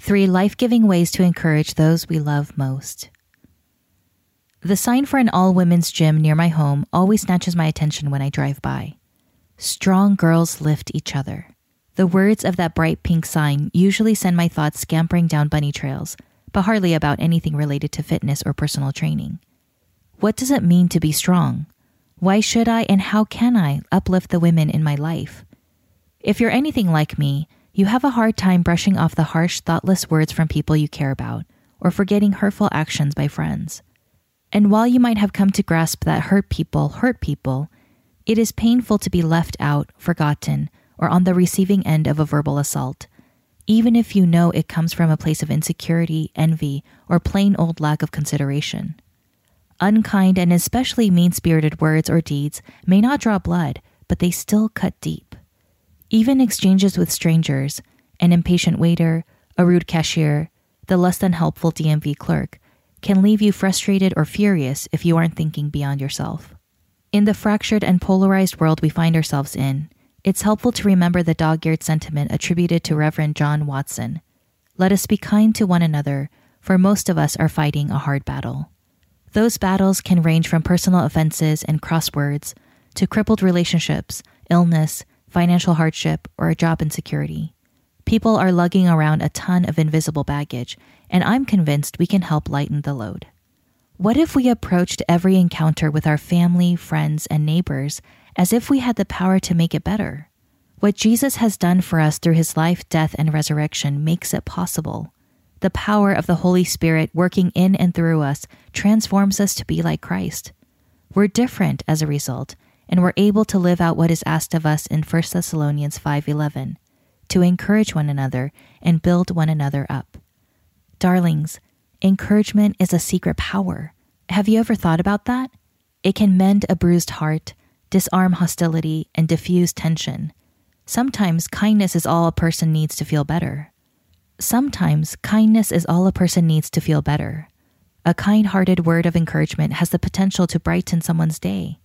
Three Life Giving Ways to Encourage Those We Love Most. The sign for an all women's gym near my home always snatches my attention when I drive by. Strong girls lift each other. The words of that bright pink sign usually send my thoughts scampering down bunny trails, but hardly about anything related to fitness or personal training. What does it mean to be strong? Why should I and how can I uplift the women in my life? If you're anything like me, you have a hard time brushing off the harsh, thoughtless words from people you care about, or forgetting hurtful actions by friends. And while you might have come to grasp that hurt people hurt people, it is painful to be left out, forgotten, or on the receiving end of a verbal assault, even if you know it comes from a place of insecurity, envy, or plain old lack of consideration. Unkind and especially mean spirited words or deeds may not draw blood, but they still cut deep. Even exchanges with strangers, an impatient waiter, a rude cashier, the less than helpful DMV clerk, can leave you frustrated or furious if you aren't thinking beyond yourself. In the fractured and polarized world we find ourselves in, it's helpful to remember the dog eared sentiment attributed to Reverend John Watson Let us be kind to one another, for most of us are fighting a hard battle. Those battles can range from personal offenses and crosswords to crippled relationships, illness, financial hardship, or a job insecurity. People are lugging around a ton of invisible baggage, and I'm convinced we can help lighten the load. What if we approached every encounter with our family, friends, and neighbors as if we had the power to make it better? What Jesus has done for us through his life, death, and resurrection makes it possible. The power of the Holy Spirit working in and through us transforms us to be like Christ. We're different as a result, and we're able to live out what is asked of us in 1 Thessalonians 5:11, to encourage one another and build one another up. Darlings, encouragement is a secret power. Have you ever thought about that? It can mend a bruised heart, disarm hostility, and diffuse tension. Sometimes kindness is all a person needs to feel better. Sometimes kindness is all a person needs to feel better. A kind hearted word of encouragement has the potential to brighten someone's day.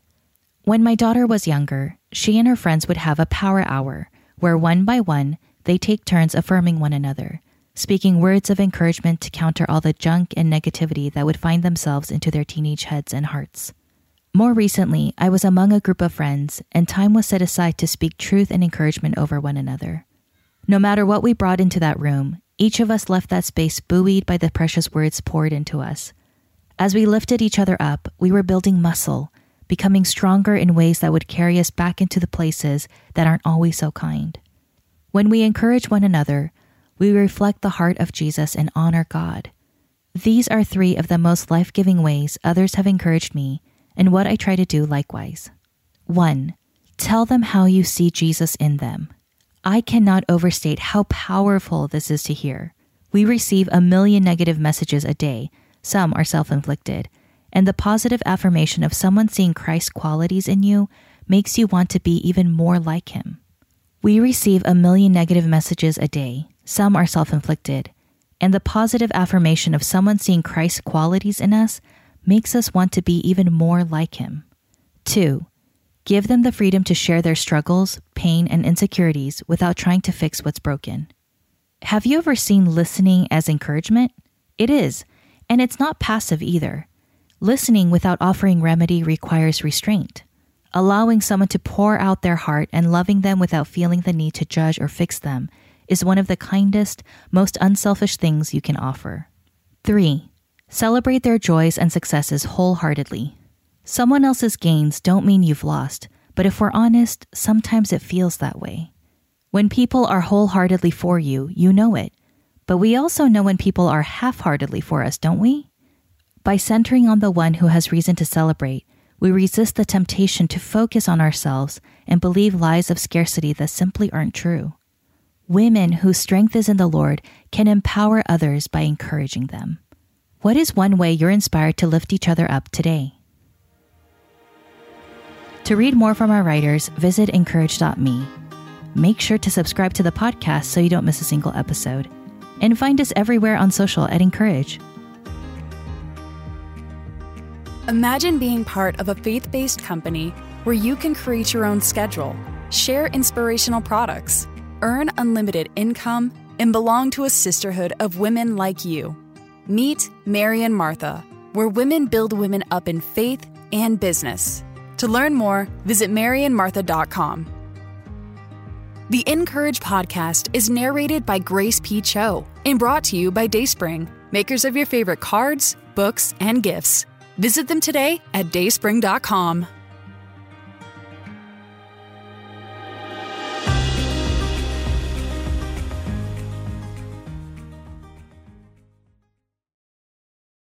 When my daughter was younger, she and her friends would have a power hour where one by one they take turns affirming one another, speaking words of encouragement to counter all the junk and negativity that would find themselves into their teenage heads and hearts. More recently, I was among a group of friends, and time was set aside to speak truth and encouragement over one another. No matter what we brought into that room, each of us left that space buoyed by the precious words poured into us. As we lifted each other up, we were building muscle, becoming stronger in ways that would carry us back into the places that aren't always so kind. When we encourage one another, we reflect the heart of Jesus and honor God. These are three of the most life giving ways others have encouraged me, and what I try to do likewise. 1. Tell them how you see Jesus in them. I cannot overstate how powerful this is to hear. We receive a million negative messages a day, some are self inflicted, and the positive affirmation of someone seeing Christ's qualities in you makes you want to be even more like him. We receive a million negative messages a day, some are self inflicted, and the positive affirmation of someone seeing Christ's qualities in us makes us want to be even more like him. 2. Give them the freedom to share their struggles, pain, and insecurities without trying to fix what's broken. Have you ever seen listening as encouragement? It is, and it's not passive either. Listening without offering remedy requires restraint. Allowing someone to pour out their heart and loving them without feeling the need to judge or fix them is one of the kindest, most unselfish things you can offer. 3. Celebrate their joys and successes wholeheartedly. Someone else's gains don't mean you've lost, but if we're honest, sometimes it feels that way. When people are wholeheartedly for you, you know it. But we also know when people are half heartedly for us, don't we? By centering on the one who has reason to celebrate, we resist the temptation to focus on ourselves and believe lies of scarcity that simply aren't true. women whose strength is in the Lord can empower others by encouraging them. What is one way you're inspired to lift each other up today? To read more from our writers, visit incourage.me. Make sure to subscribe to the podcast so you don't miss a single episode. And find us everywhere on social at Encourage. Imagine being part of a faith based company where you can create your own schedule, share inspirational products, earn unlimited income, and belong to a sisterhood of women like you. Meet Mary and Martha, where women build women up in faith and business. To learn more, visit maryandmartha.com. The Encourage podcast is narrated by Grace P. Cho and brought to you by Dayspring, makers of your favorite cards, books, and gifts. Visit them today at dayspring.com.